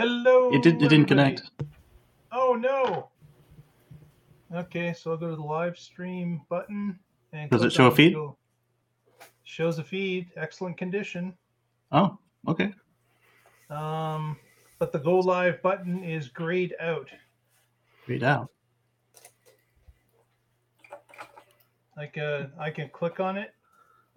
Hello. it did. It didn't everybody. connect. Oh no. Okay, so I'll go to the live stream button and Does it show a feed? go- Shows a feed, excellent condition. Oh, okay. Um, but the go live button is grayed out. Grayed out. Like uh, I can click on it.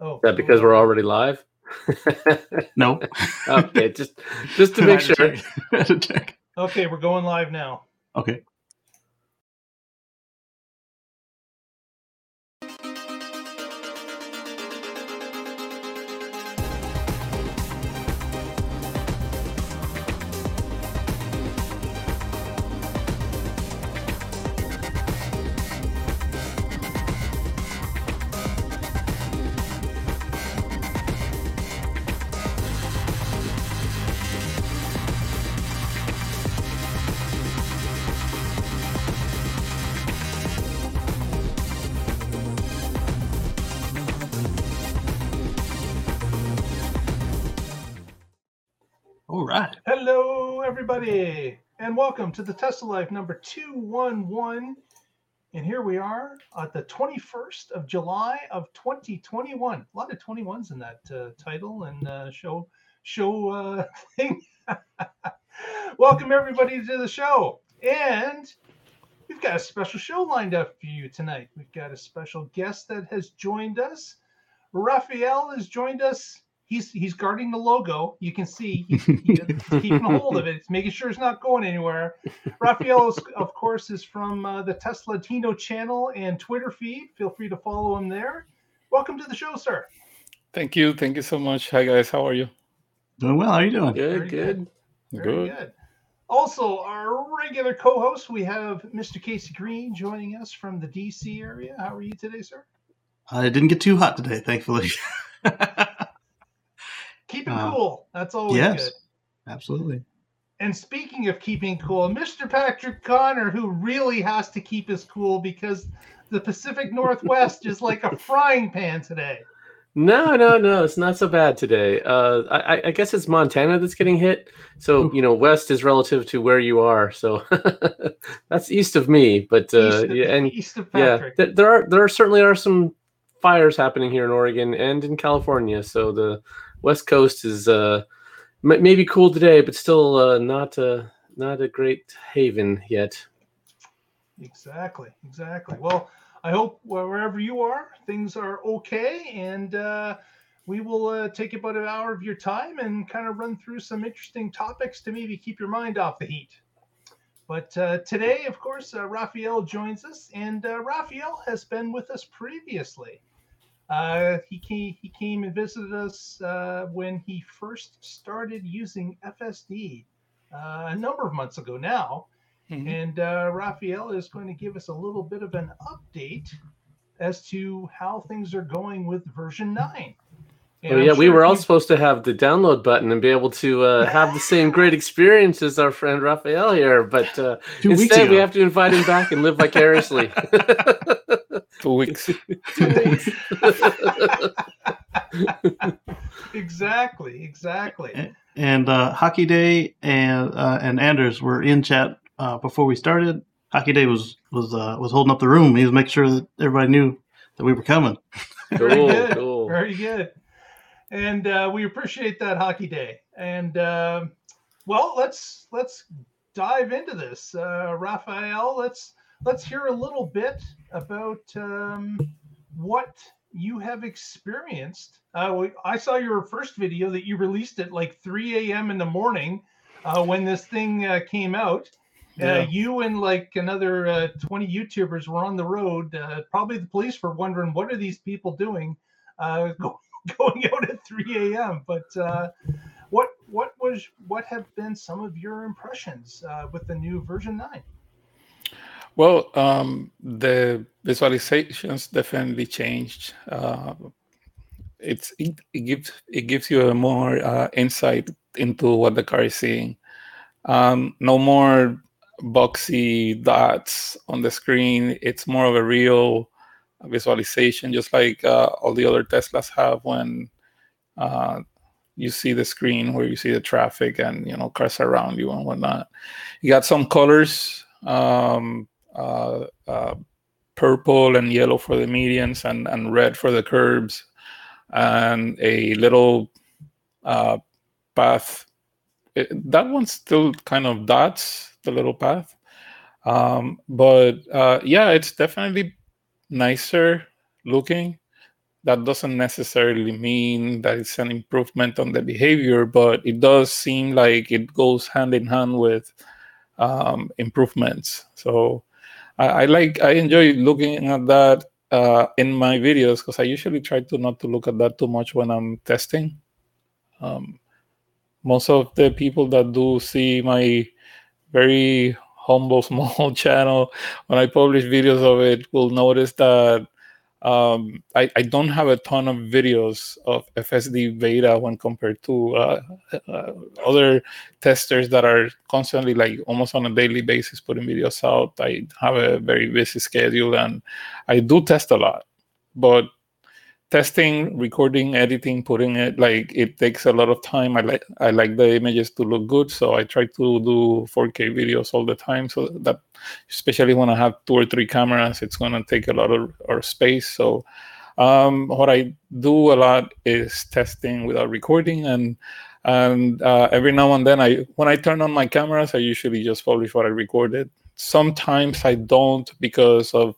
Oh, Is that because we're already live? No. okay, just just to make sure. check. I had to check. okay. We're going live now. Okay. Everybody, and welcome to the Tesla Life number 211. And here we are at the 21st of July of 2021. A lot of 21s in that uh, title and uh, show show uh, thing. welcome, everybody, to the show. And we've got a special show lined up for you tonight. We've got a special guest that has joined us. Raphael has joined us. He's he's guarding the logo. You can see he's, he's keeping a hold of it. It's making sure it's not going anywhere. Raphael, is, of course, is from uh, the Tesla Latino channel and Twitter feed. Feel free to follow him there. Welcome to the show, sir. Thank you. Thank you so much. Hi, guys. How are you? Doing well. How are you doing? Good, Very good. Very good. Also, our regular co-host, we have Mr. Casey Green joining us from the DC area. How are you today, sir? I didn't get too hot today, thankfully. Keeping Uh, cool. That's always yes. good. Absolutely. And speaking of keeping cool, Mr. Patrick Connor, who really has to keep his cool because the Pacific Northwest is like a frying pan today. No, no, no. It's not so bad today. Uh, I, I- I guess it's Montana that's getting hit. So you know, west is relative to where you are. So that's east of me. But uh, east, of, yeah, and east of yeah, th- there are there are certainly are some fires happening here in Oregon and in California. So the west coast is uh, maybe cool today, but still uh, not uh, not a great haven yet. Exactly, exactly. Well, I hope wherever you are, things are okay, and uh, we will uh, take about an hour of your time and kind of run through some interesting topics to maybe keep your mind off the heat. But uh, today, of course, uh, Raphael joins us, and uh, Raphael has been with us previously. Uh, he came he came and visited us uh, when he first started using FSD uh, a number of months ago now. Mhm. And uh, Raphael is going to give us a little bit of an update as to how things are going with version 9. And Oh yeah, we were all supposed to have the download button and be able to uh, have the same great experience as our friend Raphael here, but uh, instead we have to invite him back and live vicariously. Two weeks. exactly, exactly. and uh, Hockey Day and uh, and Anders were in chat uh, before we started. Hockey Day was was uh, was holding up the room. He was making sure that everybody knew that we were coming. Very cool, good. cool. Very good. And uh, we appreciate that hockey day. And um well, let's let's dive into this, uh, Raphael. Let's let's hear a little bit about um, what you have experienced. Uh, I saw your first video that you released at like 3 a.m. in the morning uh, when this thing uh, came out. Uh, Yeah. you and like another uh, 20 YouTubers were on the road. Uh, probably the police were wondering what are these people doing, uh, go, going out at 3 a.m. But uh, what what was what have been some of your impressions uh, with the new version nine? Well, um, the visualizations definitely changed. Uh, it's it, it gives it gives you a more uh, insight into what the car is seeing. Um, no more boxy dots on the screen. It's more of a real visualization, just like uh, all the other Teslas have when uh, you see the screen where you see the traffic and you know cars around you and whatnot. You got some colors, um, purple and yellow for the medians and, and red for the curbs, and a little uh, path. It, that one's still kind of dots, the little path. Um, but uh, yeah, it's definitely nicer looking that doesn't necessarily mean that it's an improvement on the behavior, but it does seem like it goes hand in hand with um, improvements. So I, I, like, I enjoy looking at that uh, in my videos because I usually try to not to look at that too much when I'm testing. Um, most of the people that do see my very humble small channel when I publish videos of it will notice that um, I, I, don't have a ton of videos of FSD beta when compared to uh, uh, other testers that are constantly, like almost on a daily basis, putting videos out. I have a very busy schedule and I do test a lot, but testing, recording, editing, putting it like it takes a lot of time. I like I like the images to look good, so I try to do 4K videos all the time. So that especially when I have two or three cameras, it's gonna take a lot of or space. So um, what I do a lot is testing without recording and and uh, every now and then I when I turn on my cameras, I usually just publish what I recorded sometimes I don't because of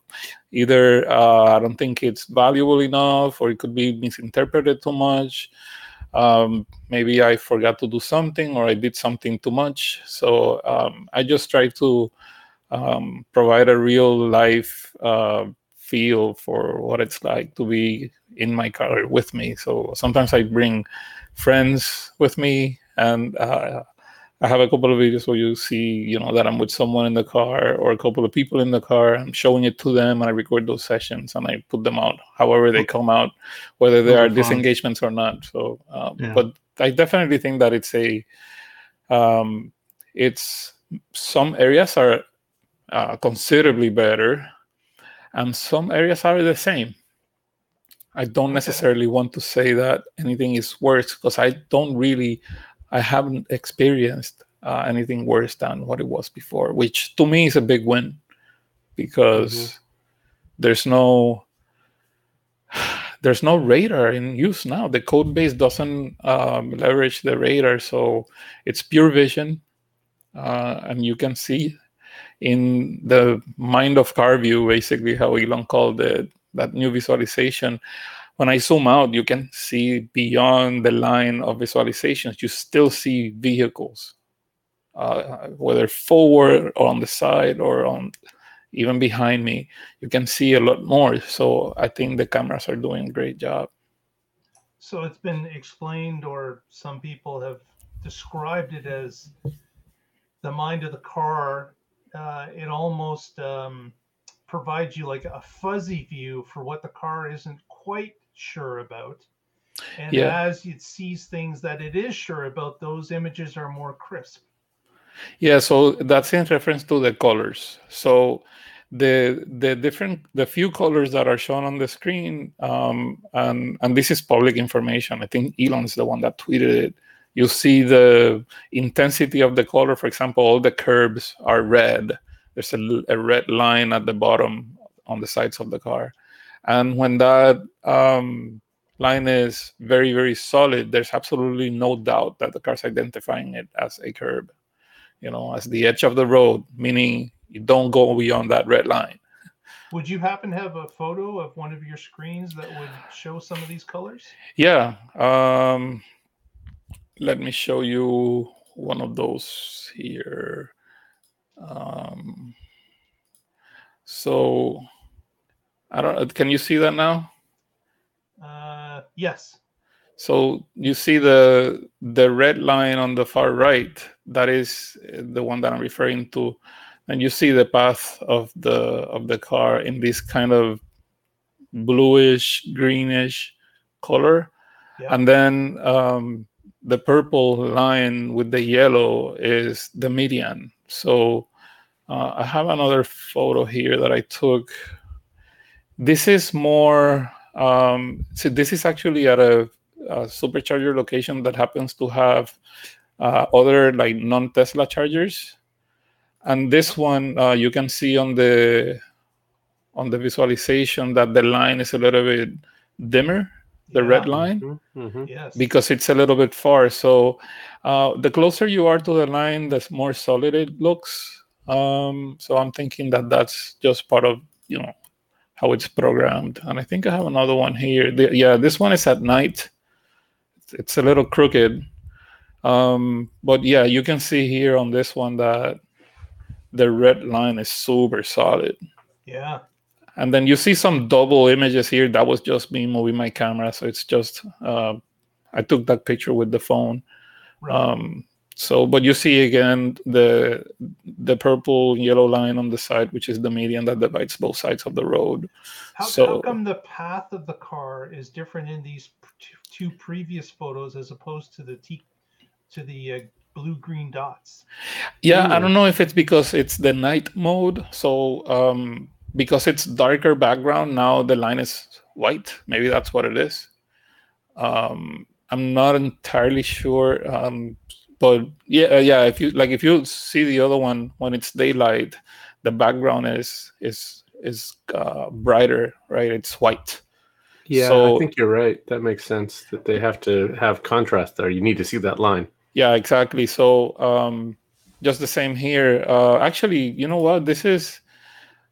either uh, I don't think it's valuable enough or it could be misinterpreted too much. Um, maybe I forgot to do something or I did something too much. So um, I just try to um, provide a real life uh, feel for what it's like to be in my car with me. So sometimes I bring friends with me and uh, I have a couple of videos where you see, you know, that I'm with someone in the car or a couple of people in the car. I'm showing it to them and I record those sessions and I put them out however they come out, whether there are disengagements or not. So, um, yeah. but I definitely think that it's a, um, it's some areas are uh, considerably better and some areas are the same. I don't necessarily want to say that anything is worse because I don't really I haven't experienced uh, anything worse than what it was before, which to me is a big win because mm-hmm. there's no there's no radar in use now. The code base doesn't um, leverage the radar, so it's pure vision, uh, and you can see in the mind of car view, basically how Elon called it, that new visualization when I zoom out, you can see beyond the line of visualizations, you still see vehicles, uh, whether forward or on the side or on even behind me. You can see a lot more. So I think the cameras are doing a great job. So it's been explained, or some people have described it as the mind of the car. Uh, it almost um, provides you like a fuzzy view for what the car isn't quite sure about. And yeah. as it sees things that it is sure about, those images are more crisp. Yeah, so that's in reference to the colors. So the the different the few colors that are shown on the screen, um, and and this is public information. I think Elon's the one that tweeted it. You see the intensity of the color. For example, all the curbs are red. There's a, a red line at the bottom on the sides of the car and when that um, line is very, very solid, there's absolutely no doubt that the car's identifying it as a curb, you know, as the edge of the road, meaning you don't go beyond that red line. Would you happen to have a photo of one of your screens that would show some of these colors? Yeah. Um, let me show you one of those here. Um, so I don't. Can you see that now? Uh, yes. So you see the the red line on the far right. That is the one that I'm referring to, and you see the path of the of the car in this kind of bluish greenish color, yeah. and then um, the purple line with the yellow is the median. So uh, I have another photo here that I took this is more. Um, so this is actually at a uh, supercharger location that happens to have uh, other like non-Tesla chargers. And this one, uh, you can see on the on the visualization that the line is a little bit dimmer, the Yeah. red line Mm-hmm. Yes. because it's a little bit far. So uh, the closer you are to the line, the more solid it looks. Um, so I'm thinking that that's just part of you know how it's programmed. And I think I have another one here. The- yeah, this one is at night. It's, it's a little crooked, um, but yeah, you can see here on this one that the red line is super solid. yeah. And then you see some double images here. That was just me moving my camera, so it's just uh, I took that picture with the phone. Right. Um, so, but you see again the the purple yellow line on the side, which is the median that divides both sides of the road. how, how so- come the path of the car is different in these two- previous photos as opposed to the t- to the uh, blue green dots? Yeah, I don't know if it's because it's the night mode. So um, because it's darker background, now the line is white. Maybe that's what it is. Um, I'm not entirely sure. Um, but yeah, uh, yeah. If you like, if you see the other one when it's daylight, the background is is is uh, brighter, right? It's white. Yeah, So- I think you're right. That makes sense that they have to have contrast there. You need to see that line. Yeah, exactly. So um, just the same here. Uh, actually, you know what? This is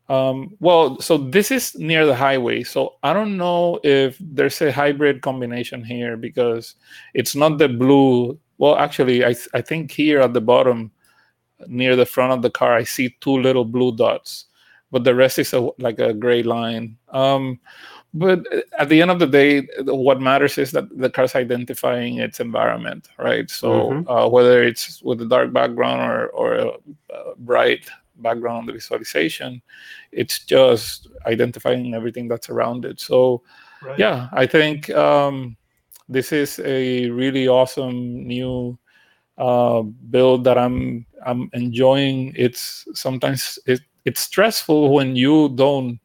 um, well. So this is near the highway. So I don't know if there's a hybrid combination here because it's not the blue. Well, actually, I I think here at the bottom, near the front of the car, I see two little blue dots, but the rest is a, like a gray line. Um, but at the end of the day, what matters is that the car's identifying its environment, right? So Mhm. uh, whether it's with a dark background or, or a, a bright background on the visualization, it's just identifying everything that's around it. So Right. yeah, I think um, this is a really awesome new uh, build that I'm I'm enjoying. It's sometimes it, it's stressful when you don't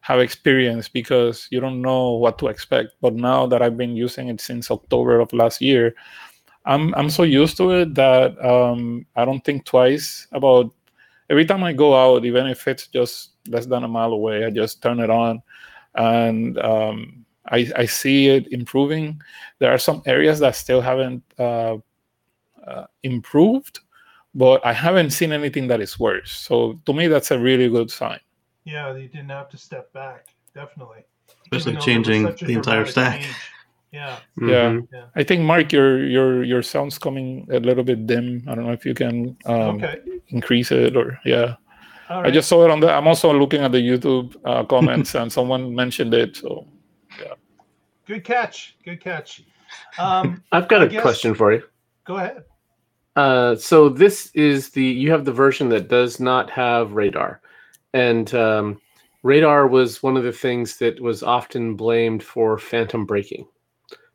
have experience because you don't know what to expect. But now that I've been using it since October of last year, I'm I'm so used to it that um, I don't think twice about every time I go out, even if it's just less than a mile away. I just turn it on, and um, I I see it improving. There are some areas that still haven't uh, uh, improved, but I haven't seen anything that is worse. So to me, that's a really good sign. Yeah, you didn't have to step back. Definitely. Especially Even though there was changing the entire stack. change. Yeah. Yeah. Mhm. I think Mark, your your your sound's coming a little bit dim. I don't know if you can um, okay. increase it or yeah. All I just saw it on the. I'm also looking at the YouTube uh, comments, and someone mentioned it. So Good catch. Good catch. Um, I've got I a guess- question for you. go ahead. Uh, so this is the you have the version that does not have radar, and um, radar was one of the things that was often blamed for phantom braking.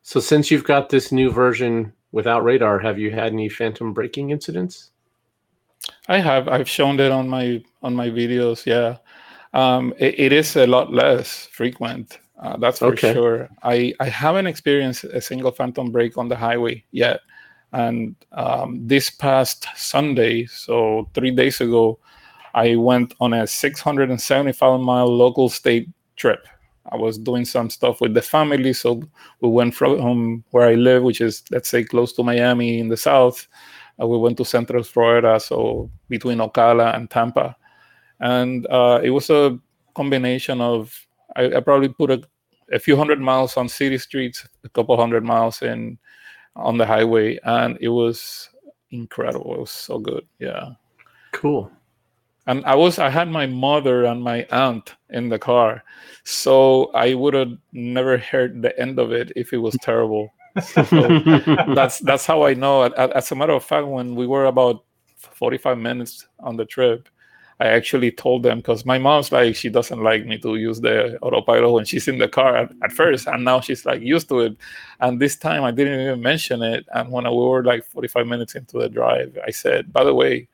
So since you've got this new version without radar, have you had any phantom braking incidents? I have. I've shown it on my on my videos. Yeah, um, it, it is a lot less frequent. Uh, that's for Okay. sure. I I haven't experienced a single phantom brake on the highway yet, and um, this past Sunday, so three days ago, I went on a 675 mile local state trip. I was doing some stuff with the family, so we went from where I live, which is let's say close to Miami in the south. Uh, we went to Central Florida, so between Ocala and Tampa, and uh, it was a combination of I, I probably put a, a few hundred miles on city streets, a couple hundred miles in on the highway, and it was incredible. It was so good, yeah. Cool. And I was I had my mother and my aunt in the car, so I would have never heard the end of it if it was terrible. So that's that's how I know. As a matter of fact, when we were about 45 minutes on the trip, I actually told them because my mom's like she doesn't like me to use the autopilot when she's in the car at, at first, and now she's like used to it. And this time I didn't even mention it. And when we were like 45 minutes into the drive, I said, "By the way,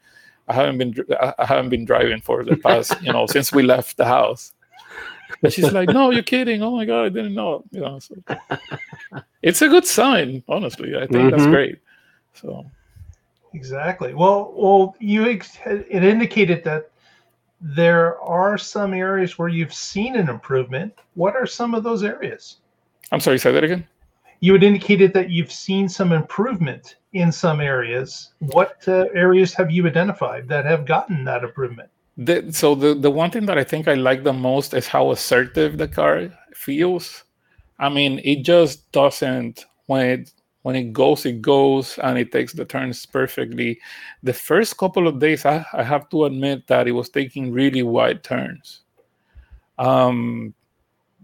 I haven't been I I haven't been driving for the past you know since we left the house." And she's like, "No, you're kidding! Oh my god, I didn't know." You know, so it's a good sign. Honestly, I think that's Mhm. great. So Exactly. Well, well, you ex- it indicated that there are some areas where you've seen an improvement. What are some of those areas? I'm sorry. Say that again. You had indicated that you've seen some improvement in some areas. What uh, areas have you identified that have gotten that improvement? The, so the the one thing that I think I like the most is how assertive the car feels. I mean, it just doesn't when it when it goes, it goes, and it takes the turns perfectly. The first couple of days, I, I have to admit that it was taking really wide turns. Um,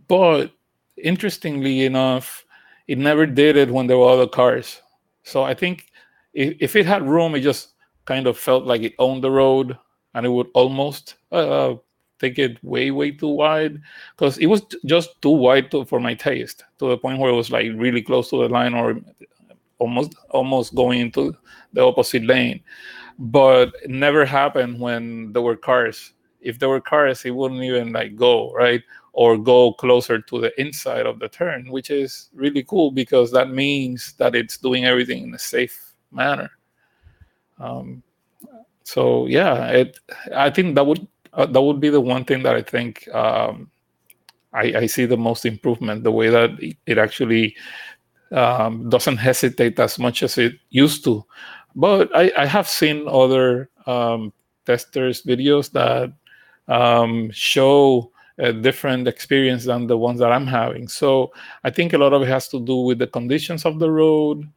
but interestingly enough, it never did it when there were other cars. So I think if, if it had room, it just kind of felt like it owned the road and it would almost uh, take it way, way too wide because it was just too wide to, for my taste to the point where it was like really close to the line or almost almost going into the opposite lane. But it never happened when there were cars. If there were cars, it wouldn't even like go right or go closer to the inside of the turn, which is really cool because that means that it's doing everything in a safe manner. Um, so yeah, it. I think that would uh, that would be the one thing that I think um, I, I see the most improvement. The way that it- actually um, doesn't hesitate as much as it used to. But I, I have seen other um, testers videos that um, show a different experience than the ones that I'm having. So I think a lot of it has to do with the conditions of the road,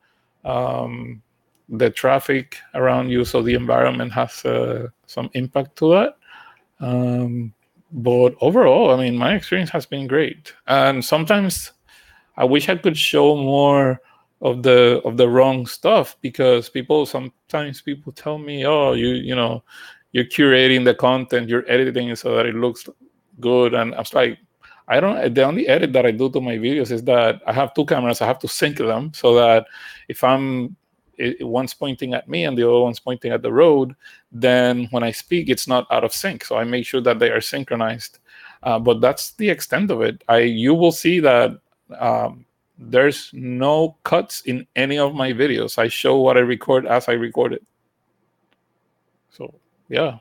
um, the traffic around you. So the environment has uh, some impact to that. Um, but overall, I mean, my experience has been great. And sometimes I wish I could show more of the of the wrong stuff because people sometimes people tell me, oh, you you know, you're curating the content, you're editing it so that it looks good, and I was like, I don't. The only edit that I do to my videos is that I have two cameras. I have to sync them so that if I'm it, one's pointing at me and the other one's pointing at the road, then when I speak, it's not out of sync. So I make sure that they are synchronized. Uh, but that's the extent of it. I you will see that um, there's no cuts in any of my videos. I show what I record as I record it. So yeah,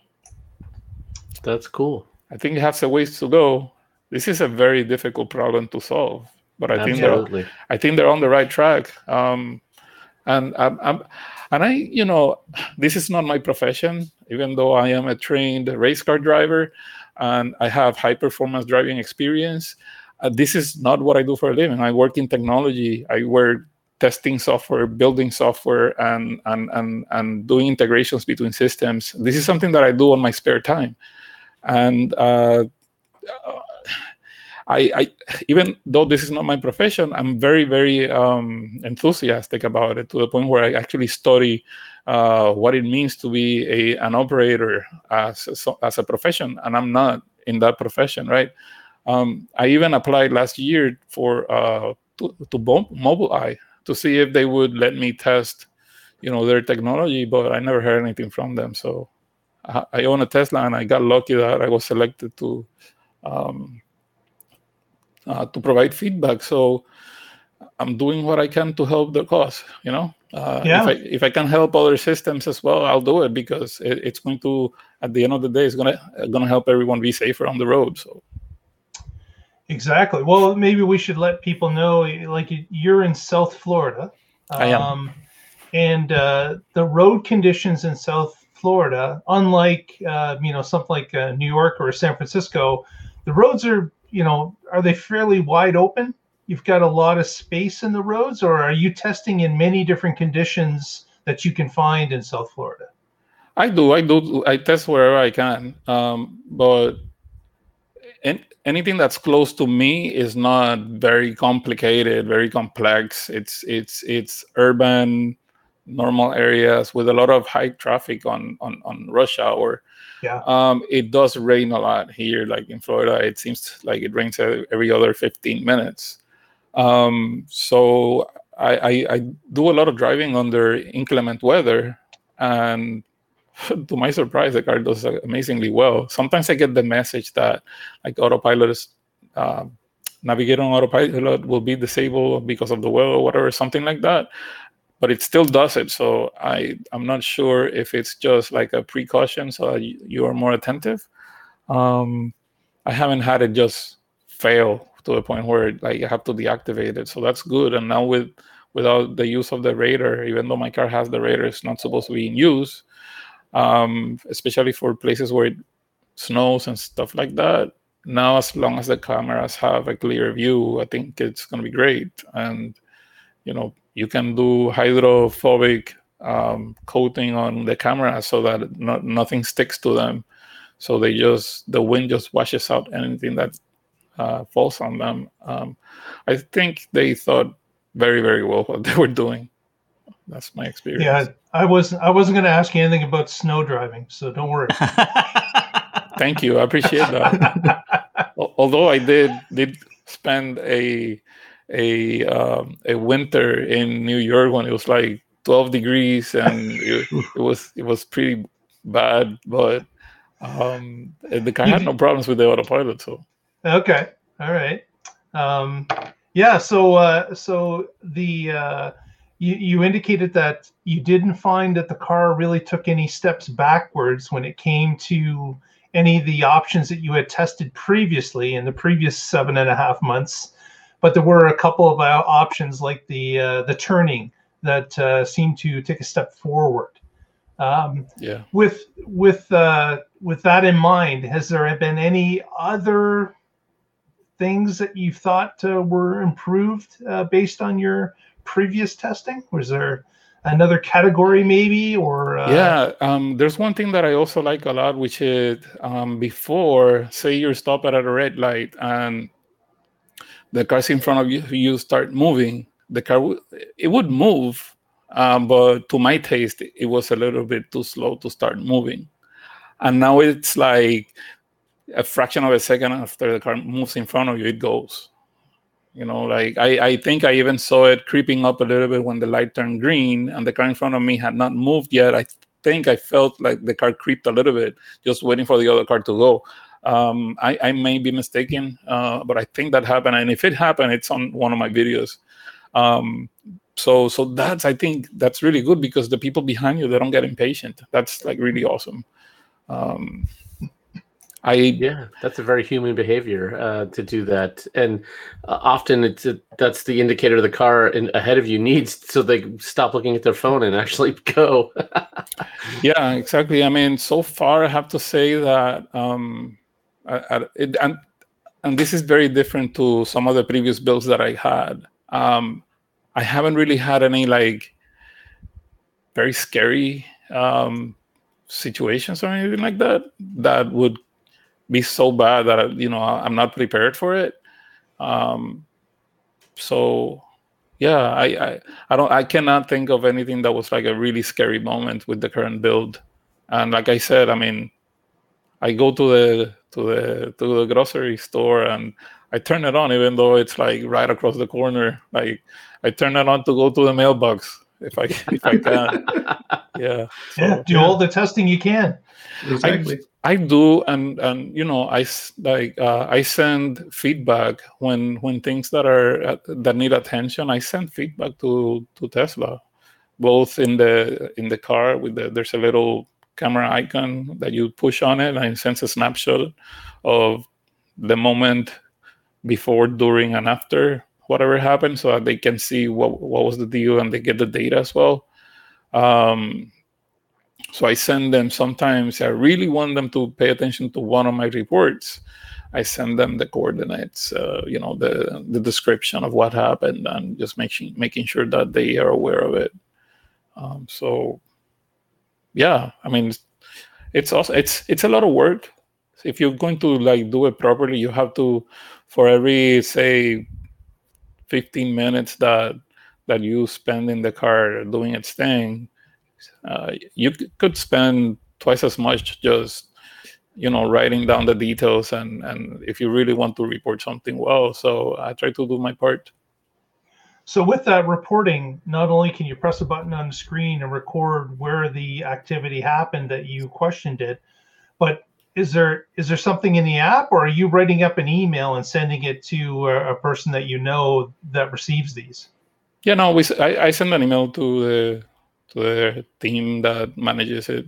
That's cool. I think it has a ways to go. This is a very difficult problem to solve, but I think they're Absolutely. I think they're on the right track. Um, and I'm, I'm, and I, you know, this is not my profession, even though I am a trained race car driver and I have high performance driving experience. Uh, this is not what I do for a living. I work in technology. I work testing software, building software, and and and and doing integrations between systems. This is something that I do on my spare time, and uh, I, I even though this is not my profession, I'm very very um, enthusiastic about it to the point where I actually study uh, what it means to be a an operator as a, as a profession, and I'm not in that profession, right? Um, I even applied last year for uh, to, to Mo- Mobileye to see if they would let me test, you know, their technology, but I never heard anything from them. So I, I own a Tesla, and I got lucky that I was selected to um, uh, to provide feedback. So I'm doing what I can to help the cause. You know, uh, Yeah. if I if I can help other systems as well, I'll do it because it, it's going to at the end of the day, it's gonna gonna help everyone be safer on the road. So Exactly. Well, maybe we should let people know, like you're in South Florida, I am. um, and uh, the road conditions in South Florida, unlike uh, you know something like uh, New York or San Francisco, the roads are you know are they fairly wide open? You've got a lot of space in the roads, or are you testing in many different conditions that you can find in South Florida? I do, I do, I test wherever I can, um, but an- anything that's close to me is not very complicated, very complex. It's it's it's urban, normal areas with a lot of high traffic on on on rush hour. Yeah. Um, it does rain a lot here, like in Florida. It seems like it rains every other 15 minutes. Um, so I, I, I do a lot of driving under inclement weather, and to my surprise, the car does amazingly well. Sometimes I get the message that like autopilot is uh, navigate on autopilot will be disabled because of the weather or whatever, something like that. But it still does it. So I I'm not sure if it's just like a precaution so you, you are more attentive. Um, I haven't had it just fail to the point where like I have to deactivate it. So that's good. And now with without the use of the radar, even though my car has the radar, it's not supposed to be in use. Um, especially for places where it snows and stuff like that. Now, as long as the cameras have a clear view, I think it's going to be great. And you know, you can do hydrophobic um, coating on the camera so that no, nothing sticks to them. So they just the wind just washes out anything that uh, falls on them. Um, I think they thought very very well what they were doing. That's my experience. Yeah, I wasn't I wasn't going to ask you anything about snow driving, so don't worry. Thank you, I appreciate that. Although I did did spend a a um, a winter in New York when it was like 12 degrees and it, it was it was pretty bad, but um, the car had no problems with the autopilot. So okay, all right. Um, yeah. So, uh, so the uh, you you indicated that you didn't find that the car really took any steps backwards when it came to any of the options that you had tested previously in the previous seven and a half months, but there were a couple of uh, options like the uh, the turning that uh, seemed to take a step forward. Um, yeah. With with uh, with that in mind, has there been any other things that you thought uh, were improved uh, based on your previous testing? Was there another category maybe or uh... yeah um, there's one thing that i also like a lot which is um, before say you're stopped at a red light and the cars in front of you you start moving the car w- it would move um, but to my taste it was a little bit too slow to start moving and now it's like a fraction of a second after the car moves in front of you, it goes. You know, like I, I think I even saw it creeping up a little bit when the light turned green and the car in front of me had not moved yet. I think I felt like the car creeped a little bit, just waiting for the other car to go. Um, I, I may be mistaken, uh, but I think that happened. And if it happened, it's on one of my videos. Um, so so that's I think that's really good because the people behind you they don't get impatient. That's like really awesome. Um, I yeah, that's a very human behavior uh, to do that, and uh, often it's a, that's the indicator the car in, ahead of you needs, so they stop looking at their phone and actually go. yeah, exactly. I mean, so far I have to say that um, I, I, it, and and this is very different to some of the previous builds that I had. Um, I haven't really had any like very scary um, situations or anything like that that would be so bad that you know I'm not prepared for it. Um, so yeah, I, I I don't I cannot think of anything that was like a really scary moment with the current build. And like I said, I mean, I go to the to the to the grocery store and I turn it on even though it's like right across the corner. Like I turn it on to go to the mailbox if I if I can. yeah. So, yeah. Do yeah. all the testing you can. Exactly. I, I do, and and you know, I like uh, I send feedback when when things that are uh, that need attention. I send feedback to to Tesla, both in the in the car with the there's a little camera icon that you push on it and it sends a snapshot of the moment before, during, and after whatever happened, so that they can see what what was the deal and they get the data as well. Um, so I send them sometimes, I really want them to pay attention to one of my reports. I send them the coordinates, uh, you know, the the description of what happened, and just making making sure that they are aware of it. Um, so, yeah, I mean, it's also it's it's a lot of work. If you're going to like do it properly, you have to, for every say, 15 minutes that that you spend in the car doing its thing, uh, you could spend twice as much just you know writing down the details and and if you really want to report something well so i try to do my part so with that reporting not only can you press a button on the screen and record where the activity happened that you questioned it but is there is there something in the app, or are you writing up an email and sending it to a, a person that you know that receives these? Yeah, no, we I, I send an email to the to the team that manages it.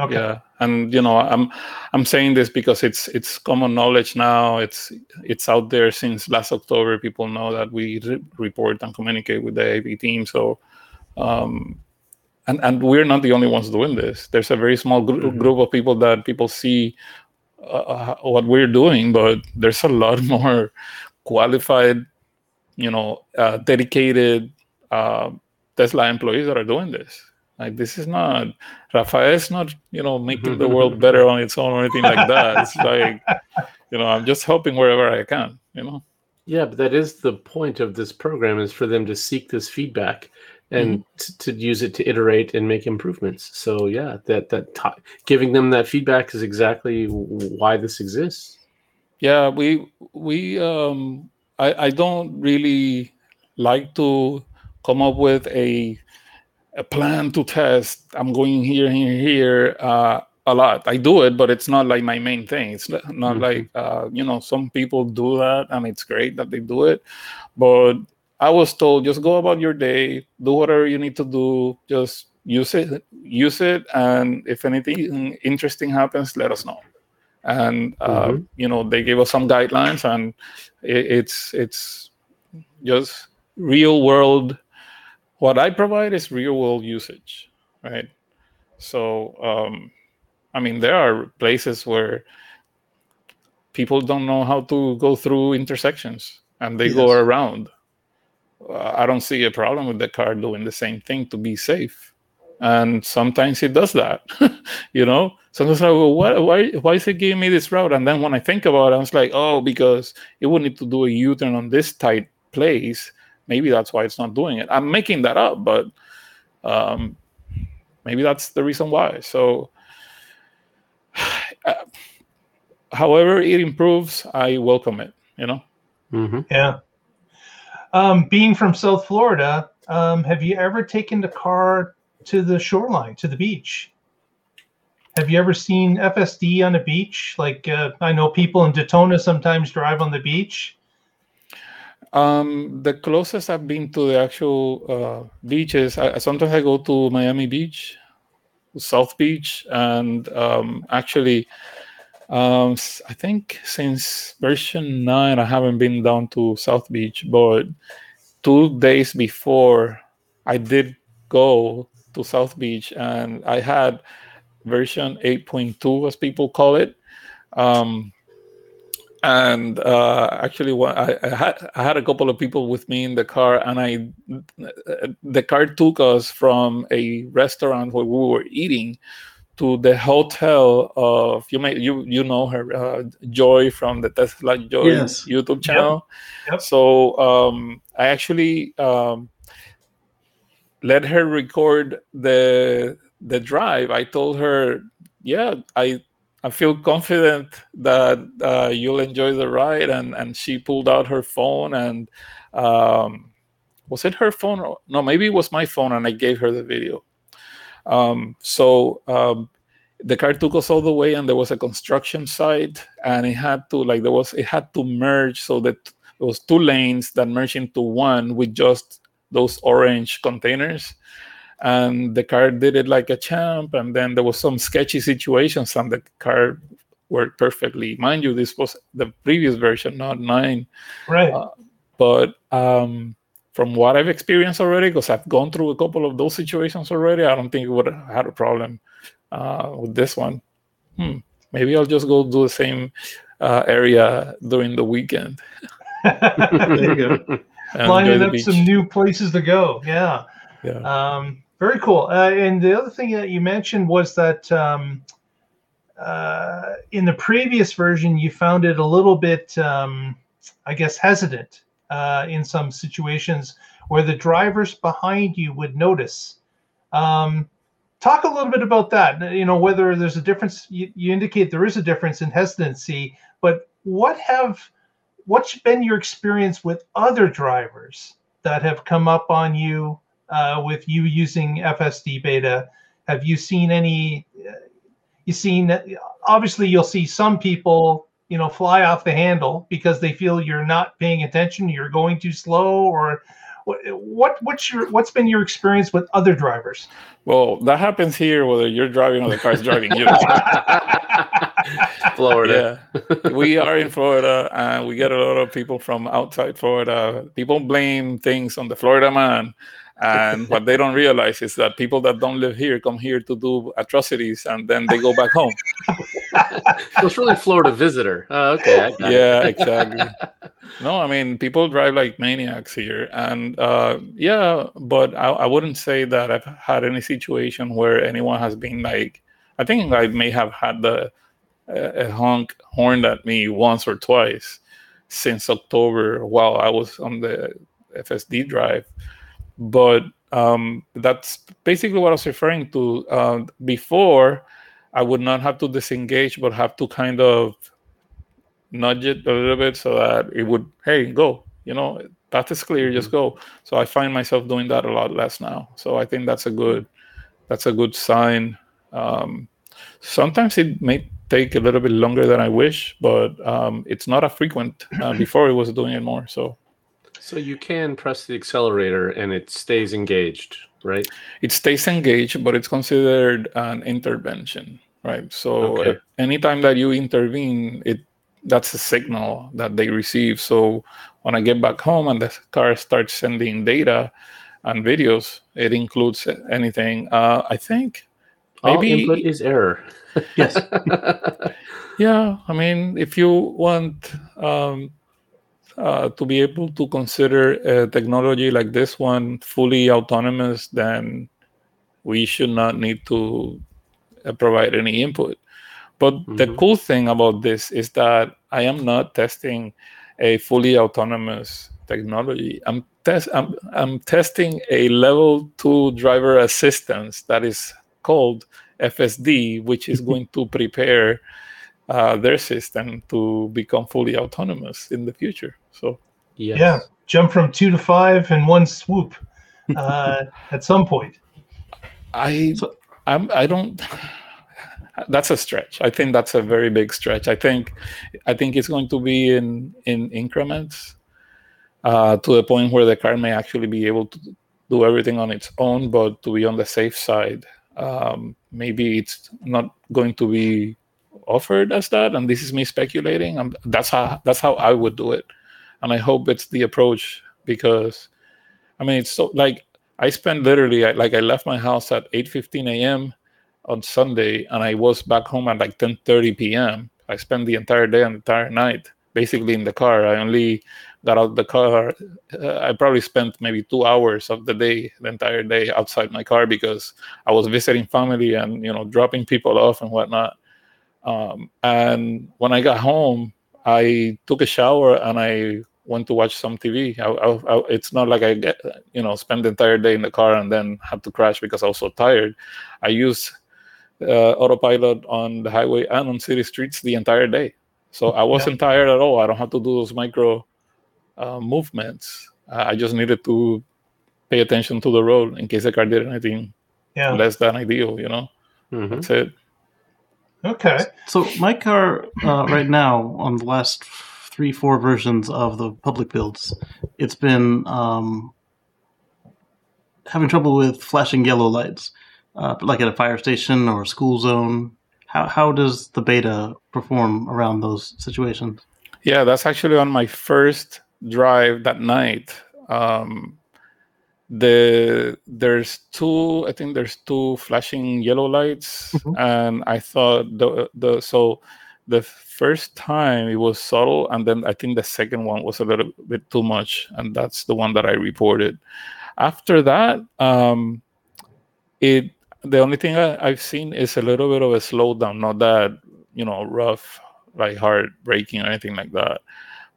Okay. Yeah, and you know, I'm I'm saying this because it's it's common knowledge now. It's it's out there since last October. People know that we re- report and communicate with the AV team. So, um, and and we're not the only ones doing this. There's a very small gr- Mhm. group of people that people see uh, what we're doing, but there's a lot more qualified, you know, uh, dedicated uh, Tesla employees that are doing this. Like this is not Rafael's not you know making the world better on its own or anything like that. It's like you know I'm just helping wherever I can. You know. Yeah, but that is the point of this program is for them to seek this feedback and t- to use it to iterate and make improvements. So yeah, that that ti giving them that feedback is exactly why this exists. Yeah, we we um I I don't really like to come up with a a plan to test. I'm going here, here, here uh, a lot. I do it, but it's not like my main thing. It's not Mhm. like uh, you know some people do that, and it's great that they do it. But I was told just go about your day, do whatever you need to do, just use it, use it, and if anything interesting happens, let us know. And uh, Mhm. you know they gave us some guidelines, and it, it's it's just real world what I provide is real world usage, right? So, um, I mean, there are places where people don't know how to go through intersections and they go around. Uh, I don't see a problem with the car doing the same thing to be safe. And sometimes it does that, you know. Sometimes I go, why, why, why is it giving me this route? And then when I think about it, I was like, oh, because it would need to do a U-turn on this tight place maybe that's why it's not doing it i'm making that up but um, maybe that's the reason why so uh, however it improves i welcome it you know hmm Yeah. Um, being from South Florida, um, have you ever taken the car to the shoreline, to the beach? Have you ever seen FSD on a beach? Like uh, I know people in Daytona sometimes drive on the beach. Um, the closest i've been to the actual uh, beaches I, sometimes i go to miami beach south beach and um, actually um, i think since version 9 i haven't been down to south beach but two days before i did go to south beach and i had version 8.2 as people call it. Um, and uh, actually one, I, I, had, I had a couple of people with me in the car and i the car took us from a restaurant where we were eating to the hotel of you may you you know her uh, joy from the tesla joy Yes. youtube channel Yep. so um, i actually um, let her record the the drive i told her yeah i i feel confident that uh, you'll enjoy the ride and and she pulled out her phone and um, was it her phone? Or no maybe it was my phone and i gave her the video. Um, so um, the car took us all the way and there was a construction site and it had to like there was it had to merge so that there was two lanes that merged into one with just those orange containers and the car did it like a champ and then there was some sketchy situations and the car worked perfectly mind you this was the previous version not nine Right. Uh, but um, from what I've experienced already, because I've gone through a couple of those situations already, I don't think it would have had a problem uh, with this one. Hmm. Maybe I'll just go do the same uh, area during the weekend. There you go. Lining up some new places to go. Yeah. Yeah. Um, very cool. Uh, and the other thing that you mentioned was that um, uh, in the previous version, you found it a little bit, um, I guess, hesitant uh, in some situations where the drivers behind you would notice. Um, talk a little bit about that. You know, whether there's a difference. You, you indicate there is a difference in hesitancy, but what have what's been your experience with other drivers that have come up on you uh, with you using FSD beta? Have you seen any? uh, you seen obviously you'll see some people you know fly off the handle because they feel you're not paying attention you're going too slow or what what's your what's been your experience with other drivers? Well that happens here whether you're driving or the car's driving you. Florida. Yeah. We are in florida and we get a lot of people from outside florida. People blame things on the florida man and what they don't realize is that people that don't live here come here to do atrocities and then they go back home. so it's really Florida visitor. Oh, okay. Yeah, it. exactly. no, I mean, people drive like maniacs here. And uh, yeah, but I, I wouldn't say that I've had any situation where anyone has been like, I think I may have had the a honk horned at me once or twice since October while I was on the FSD drive but um, that's basically what I was referring to. Uh, before, I would not have to disengage, but have to kind of nudge it a little bit so that it would, hey, go. You know, path is clear, mm-hmm. just go. So I find myself doing that a lot less now. So I think that's a good, that's a good sign. Um, sometimes it may take a little bit longer than I wish, but um, it's not a frequent. Uh, before it was doing it more. So so you can press the accelerator and it stays engaged, right? It stays engaged, but it's considered an intervention, right? So okay. anytime that you intervene, it that's a signal that they receive. So when I get back home and the car starts sending data and videos, it includes anything. Uh, I think maybe All input is error. yes. yeah, I mean, if you want um, uh, to be able to consider a technology like this one fully autonomous, then we should not need to uh, provide any input. But mm-hmm. the cool thing about this is that I am not testing a fully autonomous technology. I'm test I'm, I'm testing a level two driver assistance that is called FSD, which is going to prepare uh, their system to become fully autonomous in the future. So, yes. yeah, jump from two to five in one swoop uh, at some point. I so, I'm I don't. That's a stretch. I think that's a very big stretch. I think I think it's going to be in in increments uh, to the point where the car may actually be able to do everything on its own, but to be on the safe side, um, maybe it's not going to be offered as that, and this is me speculating. I'm, that's how that's how I would do it, and I hope it's the approach because, I mean, it's so like I spent literally like I left my house at 8:15 a.m. on Sunday, and I was back home at like 10:30 p.m. I spent the entire day and entire night basically in the car. I only got out the car. Uh, I probably spent maybe two hours of the day, the entire day outside my car because I was visiting family and you know dropping people off and whatnot. Um, and when I got home, I took a shower and I went to watch some TV. I, I, I, it's not like I get, you know, spend the entire day in the car and then have to crash because I was so tired. I use uh, autopilot on the highway and on city streets the entire day. So I wasn't yeah. tired at all. I don't have to do those micro uh, movements. I just needed to pay attention to the road in case the car did anything yeah. less than ideal, you know? Mm-hmm. That's it. Okay. So my car uh, right now on the last three, four versions of the public builds, it's been um, having trouble with flashing yellow lights, uh, like at a fire station or a school zone. How how does the beta perform around those situations? Yeah, that's actually on my first drive that night. Um, the there's two i think there's two flashing yellow lights mm-hmm. and i thought the the so the first time it was subtle and then i think the second one was a little bit too much and that's the one that i reported after that um it the only thing I, i've seen is a little bit of a slowdown not that you know rough like hard braking or anything like that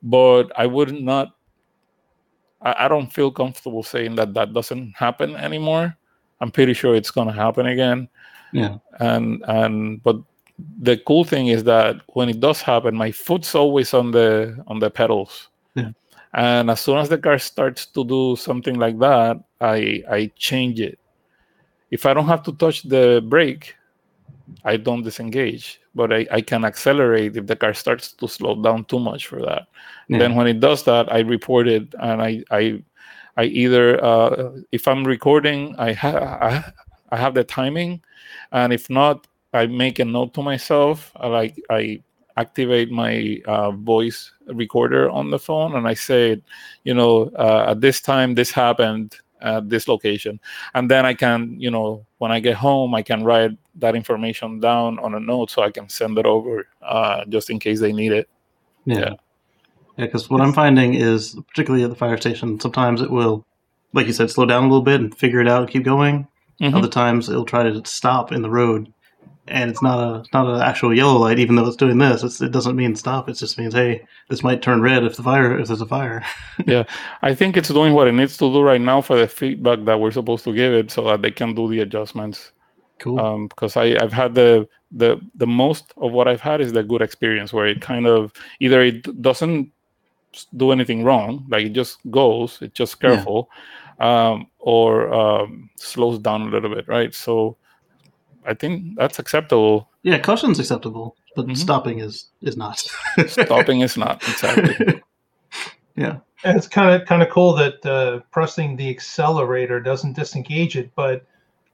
but i would not I, I don't feel comfortable saying that that doesn't happen anymore. I'm pretty sure it's going to happen again. Yeah. And and but the cool thing is that when it does happen, my foot's always on the on the pedals. Yeah. And as soon as the car starts to do something like that, I I change it. If I don't have to touch the brake, I don't disengage, but I, I can accelerate if the car starts to slow down too much for that. Yeah. Then when it does that, I report it and I I I either uh, if I'm recording, I have I, I have the timing, and if not, I make a note to myself. I like I activate my uh, voice recorder on the phone and I say, you know, uh, at this time this happened at this location, and then I can, you know, when I get home, I can write that information down on a note so I can send it over uh, just in case they need it. Yeah. Yeah. Yeah, because what I'm finding is, particularly at the fire station, sometimes it will, like you said, slow down a little bit and figure it out and keep going. Mhm. Other times it'll try to stop in the road, and it's not a not an actual yellow light, even though it's doing this. It's, it doesn't mean stop. It just means hey, this might turn red if the fire if there's a fire. Yeah, I think it's doing what it needs to do right now for the feedback that we're supposed to give it, so that they can do the adjustments. Cool. um, because I I've had the the the most of what I've had is the good experience where it kind of either it doesn't do anything wrong, like it just goes, it's just Yeah. careful, um, or um, slows down a little bit, right? So I think that's acceptable. yeah, caution's acceptable, but Mhm. stopping is is not. Stopping is not exactly. yeah. And it's kind of kind of cool that uh, pressing the accelerator doesn't disengage it, but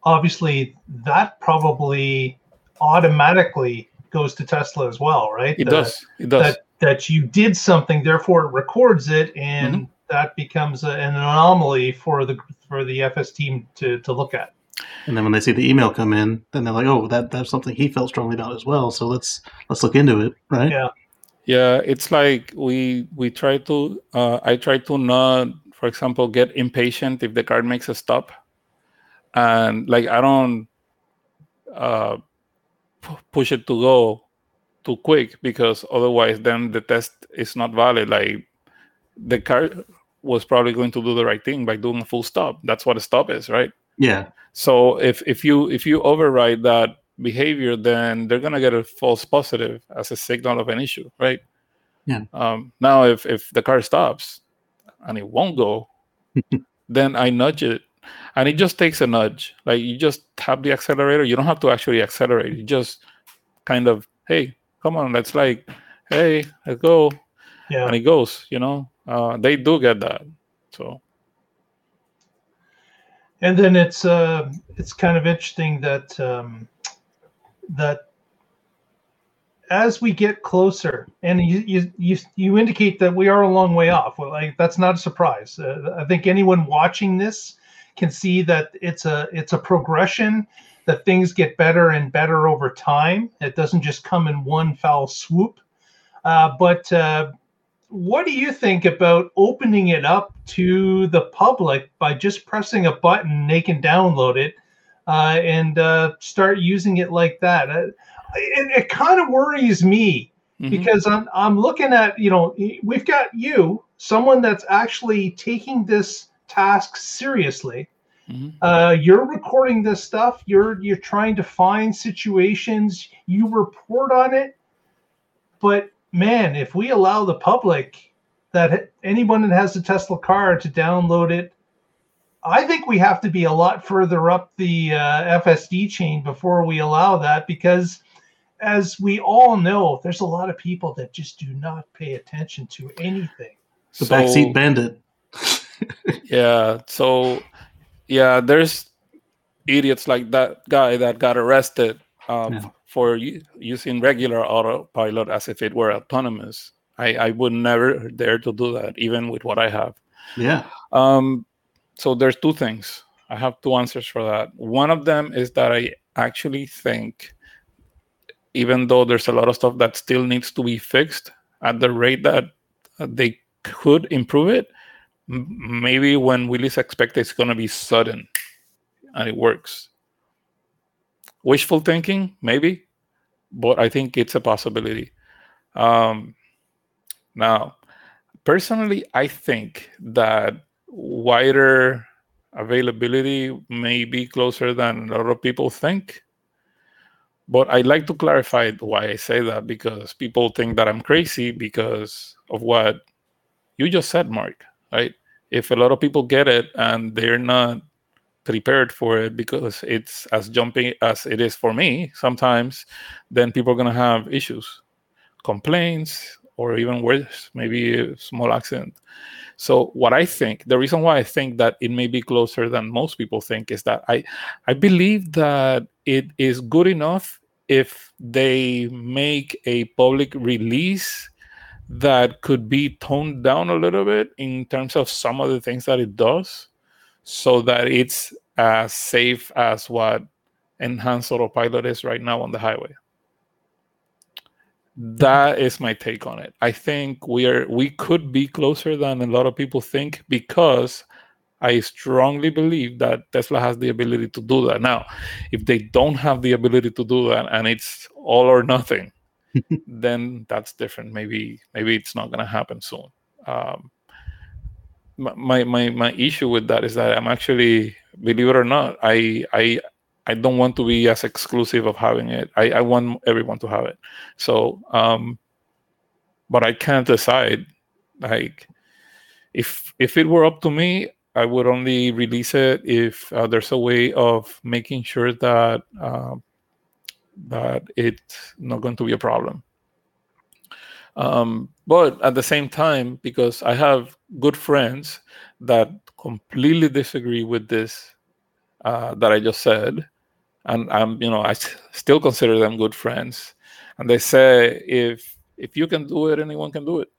obviously that probably automatically goes to Tesla as well, right? It That- does. It does. That that you did something, therefore it records it, and Mm-hmm. that becomes a, an anomaly for the for the FS team to to look at. And then when they see the email come in, then they're like, "Oh, that that's something he felt strongly about as well. So let's let's look into it, right?" Yeah. Yeah, it's like we we try to. Uh, I try to not, for example, get impatient if the car makes a stop, and like I don't uh, pu- push it to go too quick because otherwise, then the test is not valid. Like the car was probably going to do the right thing by doing a full stop. That's what a stop is, right? Yeah. So if if you if you override that behavior, then they're gonna get a false positive as a signal of an issue, right? Yeah. Um, now, if if the car stops and it won't go, then I nudge it, and it just takes a nudge. Like you just tap the accelerator. You don't have to actually accelerate. You just kind of, hey, come on, let's like, hey, let's go, Yeah. and it goes. You know, uh, they do get that. So and then it's uh it's kind of interesting that um that as we get closer and you you you, you indicate that we are a long way off. Well like that's not a surprise. Uh, i think anyone watching this can see that it's a it's a progression that things get better and better over time. It doesn't just come in one foul swoop. Uh, but uh, what do you think about opening it up to the public by just pressing a button they can download it uh, and uh, start using it like that uh, it, it kind of worries me mhm. because I'm, I'm looking at you know we've got you someone that's actually taking this task seriously Mhm. uh, you're recording this stuff you're you're trying to find situations you report on it but man if we allow the public that anyone that has a tesla car to download it i think we have to be a lot further up the uh, fsd chain before we allow that because as we all know there's a lot of people that just do not pay attention to anything The So- backseat bandit. Yeah. So, yeah, there's idiots like that guy that got arrested um, Yeah. For using regular autopilot as if it were autonomous. I, I would never dare to do that, even with what I have. Yeah. Um, so there's two things. I have two answers for that. One of them is that I actually think, even though there's a lot of stuff that still needs to be fixed at the rate that they could improve it, maybe when we least expect it's going to be sudden and it works. Wishful thinking, maybe, but I think it's a possibility. Um, now, personally, I think that wider availability may be closer than a lot of people think. But I'd like to clarify why I say that because people think that I'm crazy because of what you just said, Mark, right? If a lot of people get it and they're not prepared for it because it's as jumping as it is for me sometimes then people are going to have issues complaints or even worse maybe a small accident. So what i think the reason why i think that it may be closer than most people think is that i i believe that it is good enough if they make a public release that could be toned down a little bit in terms of some of the things that it does so that it's as safe as what enhanced autopilot is right now on the highway that is my take on it i think we are we could be closer than a lot of people think because i strongly believe that tesla has the ability to do that now if they don't have the ability to do that and it's all or nothing then that's different. Maybe maybe it's not going to happen soon. Um, my my my issue with that is that I'm actually, believe it or not, I I I don't want to be as exclusive of having it. I, I want everyone to have it. So, um, but I can't decide. Like, if if it were up to me, I would only release it if uh, there's a way of making sure that uh, that it's not going to be a problem. Um, but at the same time, because I have good friends that completely disagree with this uh, that I just said, and I'm, you know, I still consider them good friends, and they say if if you can do it, anyone can do it.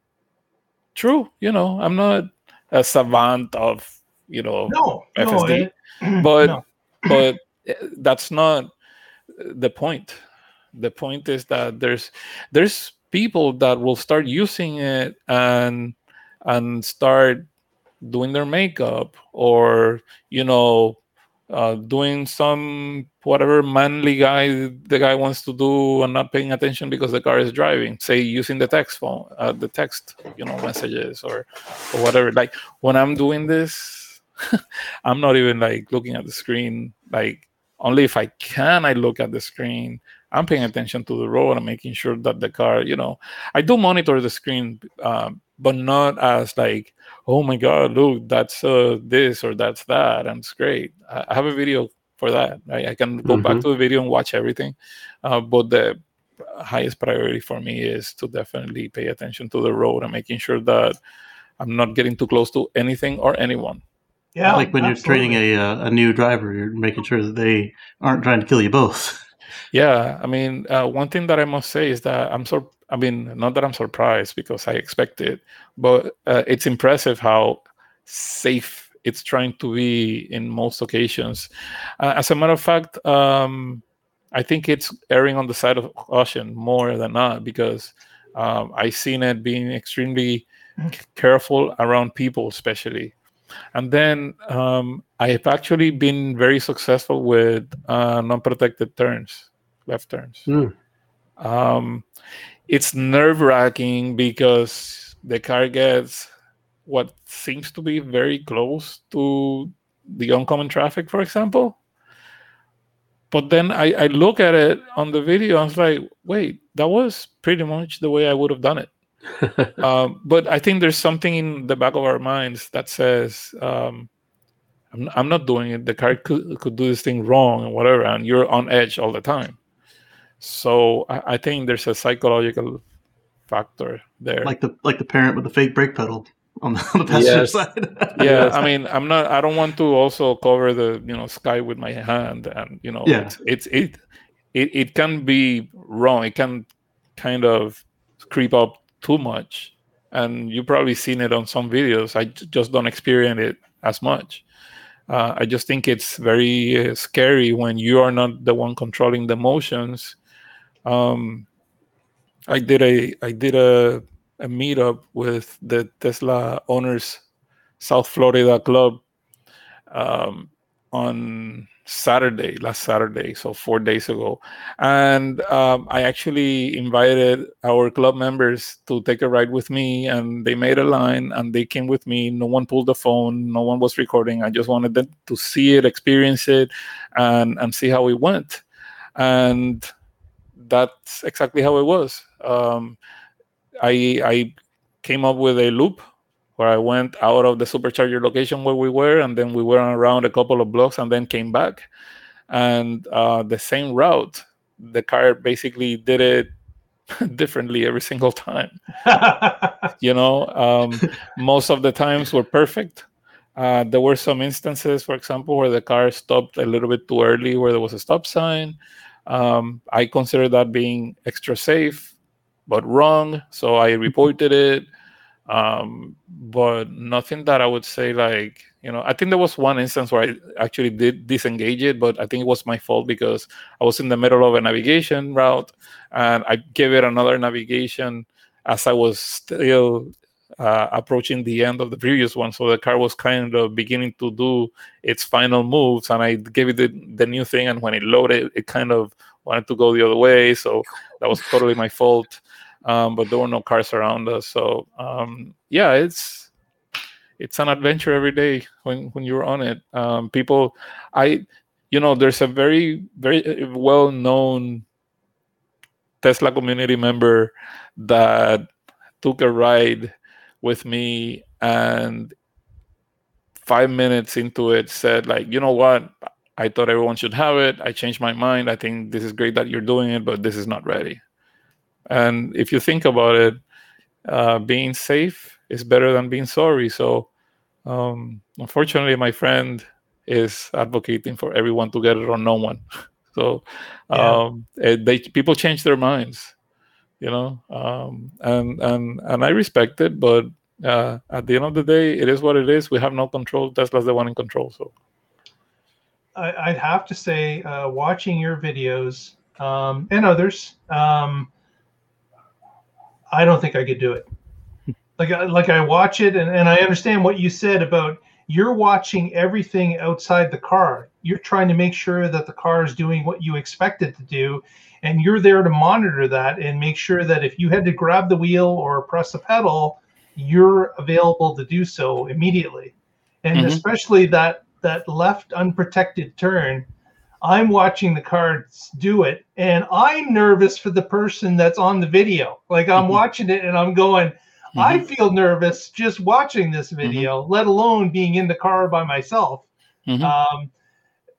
True, you know, I'm not a savant of you know no, FSD, no, but no. but eh, that's not the point the point is that there's there's people that will start using it and and start doing their makeup or you know uh, doing some whatever manly guy the guy wants to do and not paying attention because the car is driving say using the text phone uh, the text you know messages or or whatever like when i'm doing this i'm not even like looking at the screen like only if I can I look at the screen. I'm paying attention to the road and making sure that the car, you know, I do monitor the screen, um, but not as like, oh my god, look, that's uh, this or that's that, and it's great. I have a video for that. Right? I can go mm-hmm. back to the video and watch everything, uh, but the highest priority for me is to definitely pay attention to the road and making sure that I'm not getting too close to anything or anyone. Yeah, like when absolutely. you're training a uh, a new driver, you're making sure that they aren't trying to kill you both. Yeah, I mean, uh, one thing that I must say is that I'm so. I mean, not that I'm surprised because I expect it, but uh, it's impressive how safe it's trying to be in most occasions. Uh, as a matter of fact, um, I think it's erring on the side of caution more than not because um, I've seen it being extremely mm. careful around people, especially. And then um, I've actually been very successful with uh, non-protected turns, left turns. Mm. Um, it's nerve-wracking because the car gets what seems to be very close to the oncoming traffic, for example. But then I, I look at it on the video, I was like, wait, that was pretty much the way I would have done it. um, but I think there's something in the back of our minds that says, um, I'm, I'm, not doing it. The car could, could do this thing wrong and whatever, and you're on edge all the time. So I, I think there's a psychological factor there. Like the like the parent with the fake brake pedal on the, on the passenger yes. side. yeah, I mean, I'm not. I don't want to also cover the you know sky with my hand, and you know, yeah. it's, it's it it it can be wrong. It can kind of creep up too much and you've probably seen it on some videos i just don't experience it as much. Uh, i just think it's very uh, scary when you are not the one controlling the motions um, i did a i did a, a meetup with the tesla owners south florida club. Um, on Saturday, last Saturday, so four days ago. And um, I actually invited our club members to take a ride with me, and they made a line and they came with me. No one pulled the phone, no one was recording. I just wanted them to see it, experience it, and, and see how it went. And that's exactly how it was. Um, I, I came up with a loop where I went out of the supercharger location where we were, and then we went around a couple of blocks and then came back. And uh, the same route, the car basically did it differently every single time. you know, um, most of the times were perfect. Uh, there were some instances, for example, where the car stopped a little bit too early, where there was a stop sign. Um, I consider that being extra safe, but wrong. So I reported it. Um, but nothing that I would say like, you know, I think there was one instance where I actually did disengage it, but I think it was my fault because I was in the middle of a navigation route and I gave it another navigation as I was still uh, approaching the end of the previous one. So the car was kind of beginning to do its final moves, and I gave it the, the new thing. And when it loaded, it kind of wanted to go the other way. So that was totally my fault. Um, but there were no cars around us. So um, yeah, it's it's an adventure every day when when you're on it. Um, people, I, you know, there's a very very well known Tesla community member that took a ride with me and five minutes into it said like you know what i thought everyone should have it i changed my mind i think this is great that you're doing it but this is not ready and if you think about it uh, being safe is better than being sorry. So um, unfortunately my friend is advocating for everyone to get it or no one. So um, yeah. they people change their minds you know? Um, and and and i respect it but uh, at the end of the day it is what it is. We have no control. Tesla's the one in control so. I, would have to say uh, watching your videos um, and others um, i don't think i could do it. Like like i watch it and, and i understand what you said about you're watching everything outside the car. You're trying to make sure that the car is doing what you expect it to do and you're there to monitor that and make sure that if you had to grab the wheel or press the pedal you're available to do so immediately. And mm-hmm. especially that that left unprotected turn i'm watching the cards do it and i'm nervous for the person that's on the video like i'm mm-hmm. watching it and i'm going mm-hmm. i feel nervous just watching this mm-hmm. video let alone being in the car by myself mm-hmm. um,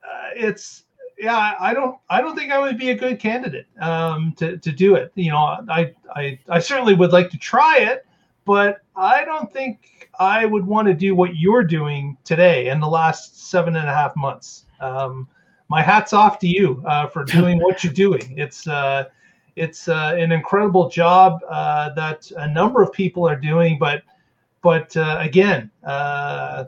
uh, it's yeah, I don't, I don't think I would be a good candidate um, to to do it. You know, I, I, I certainly would like to try it, but I don't think I would want to do what you're doing today in the last seven and a half months. Um, my hat's off to you uh, for doing what you're doing. It's uh, it's uh, an incredible job uh, that a number of people are doing, but but uh, again, uh,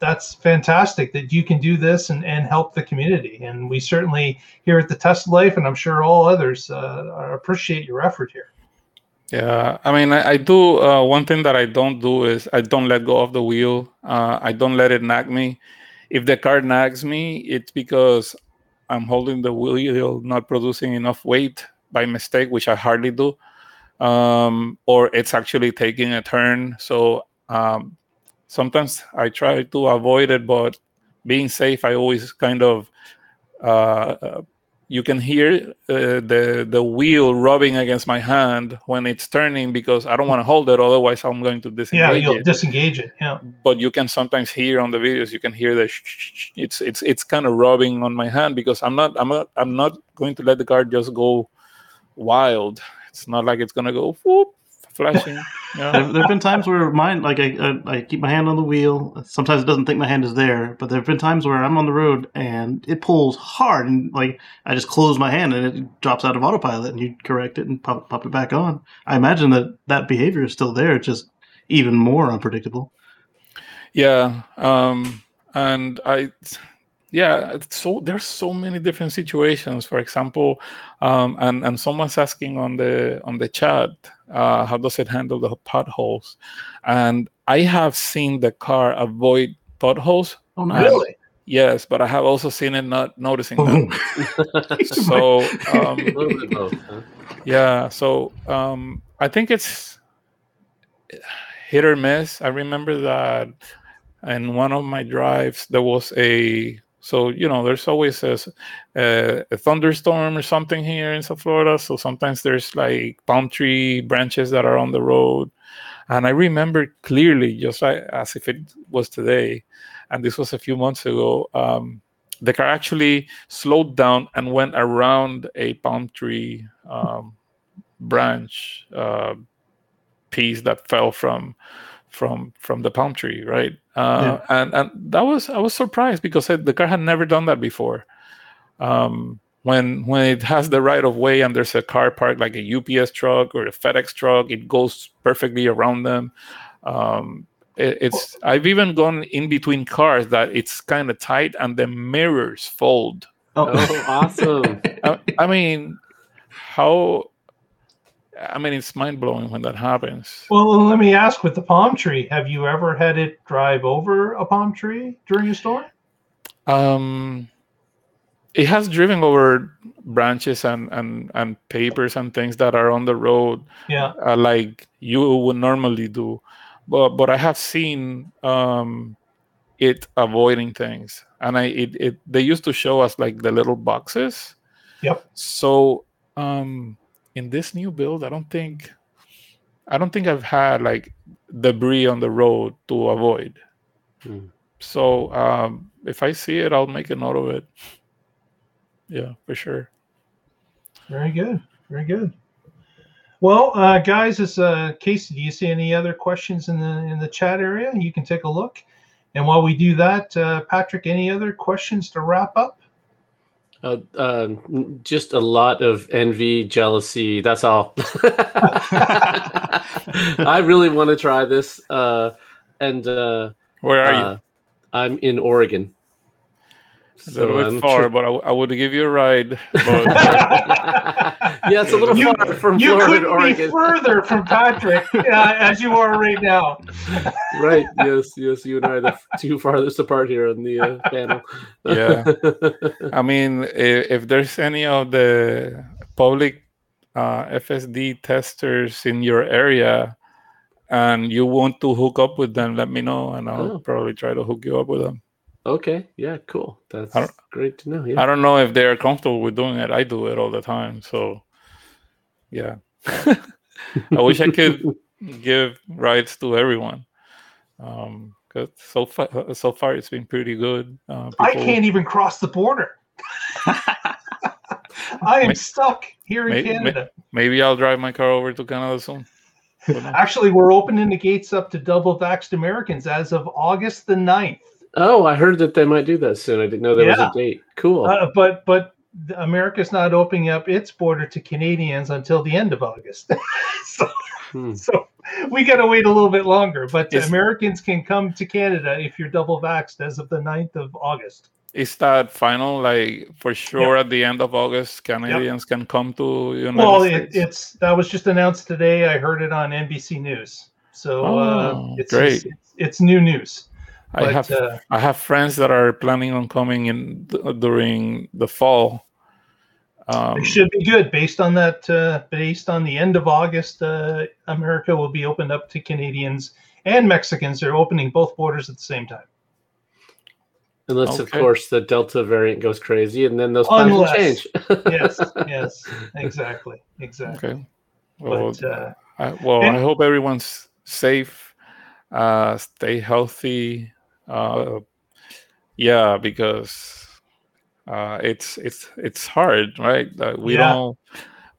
that's fantastic that you can do this and, and help the community. And we certainly here at the Tesla Life, and I'm sure all others uh, appreciate your effort here. Yeah, I mean, I, I do. Uh, one thing that I don't do is I don't let go of the wheel. Uh, I don't let it nag me. If the car nags me, it's because I'm holding the wheel, not producing enough weight by mistake, which I hardly do, um, or it's actually taking a turn. So um, sometimes I try to avoid it, but being safe, I always kind of uh, uh, you can hear uh, the the wheel rubbing against my hand when it's turning because I don't want to hold it, otherwise I'm going to disengage. Yeah, you'll it. disengage it. Yeah. But you can sometimes hear on the videos, you can hear the it's it's it's kind of rubbing on my hand because I'm not I'm not I'm not going to let the car just go wild. It's not like it's gonna go whoop flashing. Yeah. There, there have been times where mine, like I, I, I, keep my hand on the wheel. Sometimes it doesn't think my hand is there, but there have been times where I'm on the road and it pulls hard, and like I just close my hand and it drops out of autopilot, and you correct it and pop, pop it back on. I imagine that that behavior is still there, just even more unpredictable. Yeah, um, and I yeah so there's so many different situations for example um, and and someone's asking on the on the chat uh, how does it handle the potholes? And i have seen the car avoid potholes. Oh really? Yes but i have also seen it not noticing them. So um, yeah so um, i think it's hit or miss. I remember that in one of my drives there was a so you know, there's always a, a, thunderstorm or something here in South Florida. So sometimes there's like palm tree branches that are on the road, And I remember clearly, just like, as if it was today, and this was a few months ago. Um, the car actually slowed down and went around a palm tree um, branch uh, piece that fell from from from the palm tree, right? Uh, yeah. And and that was I was surprised because the car had never done that before. Um, when when it has the right of way and there's a car parked like a UPS truck or a FedEx truck, it goes perfectly around them. Um, it, it's I've even gone in between cars that it's kind of tight and the mirrors fold. Oh, oh awesome! I, I mean, how I mean, it's mind blowing when that happens. Well, let me ask with the palm tree, have you ever had it drive over a palm tree during a storm? Um, it has driven over branches and, and, and papers and things that are on the road, yeah, uh, like you would normally do. But but I have seen um, it avoiding things, and I it, it they used to show us like the little boxes. Yep. So um in this new build, I don't think I don't think I've had like debris on the road to avoid. Hmm. So um, if I see it, I'll make a note of it. Yeah, for sure. Very good. Very good. Well, uh, guys, as uh, Casey, do you see any other questions in the in the chat area? You can take a look. And while we do that, uh, Patrick, any other questions to wrap up? Uh, uh, just a lot of envy, jealousy. That's all. I really want to try this. Uh, and uh, where are you? Uh, I'm in Oregon. A little bit far, but I, I, would give you a ride. yeah, it's a little you, far from you Florida, couldn't Oregon. be further from Patrick uh, as you are right now. right. Yes. Yes. You and I are the two farthest apart here on the uh, panel. yeah. I mean, if, if, there's any of the public uh, FSD testers in your area, and you want to hook up with them, let me know, and I'll oh. probably try to hook you up with them. Okay. Yeah. Cool. That's great to know. Yeah. I don't know if they're comfortable with doing it. I do it all the time. So, yeah. I wish I could give rights to everyone. Um, cause so far, so far it's been pretty good. Uh, people... I can't even cross the border. I am maybe, stuck here in maybe, Canada. Maybe I'll drive my car over to Canada soon. Actually, we're opening the gates up to double vaxxed Americans as of August the 9th. Oh, I heard that they might do that soon. I didn't know there yeah. was a date. Cool. Uh, but but America's not opening up its border to Canadians until the end of August. so, hmm. so we got to wait a little bit longer. But Americans can come to Canada if you're double vaxxed as of the 9th of August. Is that final? Like for sure, yep. at the end of August, Canadians yep. can come to United well, States. Well, it, it's that was just announced today. I heard it on NBC News. So oh, uh, it's, great. It's, it's, new news. I but, have uh, I have friends that are planning on coming in during the fall. Um, it should be good based on that. Uh, based on the end of August, uh, America will be opened up to Canadians and Mexicans. They're opening both borders at the same time. Unless, okay. of course, the Delta variant goes crazy, and then those plans will change. yes, yes, exactly, exactly. Okay. Well, but, uh, I, well, and, I hope everyone's safe, uh, stay healthy, uh, yeah, because uh, it's it's it's hard, right? Uh, we yeah. don't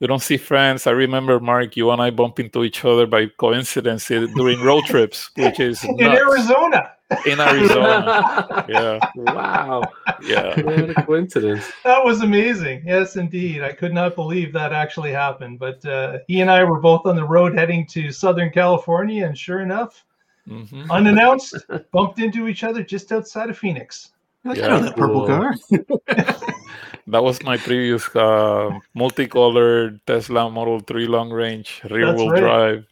we don't see friends. I remember Mark, you and I bump into each other by coincidence during road trips, which is in nuts. Arizona. In Arizona, yeah. Wow. Yeah. What a coincidence. That was amazing. Yes, indeed. I could not believe that actually happened. But uh, he and I were both on the road heading to Southern California, and sure enough, mm-hmm. unannounced, bumped into each other just outside of Phoenix. Like, yeah, I know that purple car. that was my previous uh, multicolored Tesla Model 3 long range rear wheel right. drive.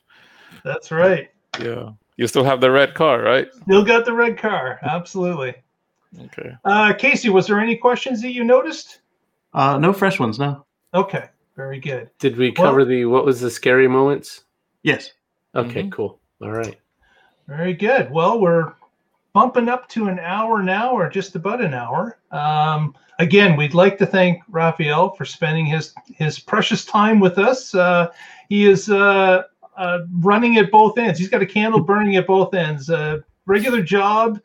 That's right. Yeah. You still have the red car, right? Still got the red car. Absolutely. Okay. Uh, Casey, was there any questions that you noticed? Uh, no fresh ones, no. Okay. Very good. Did we cover well, the what was the scary moments? Yes. Okay, mm-hmm. cool. All right. Very good. Well, we're bumping up to an hour now, or just about an hour. Um, again, we'd like to thank Raphael for spending his his precious time with us. Uh, he is uh, uh, running at both ends. He's got a candle burning at both ends. Regular job,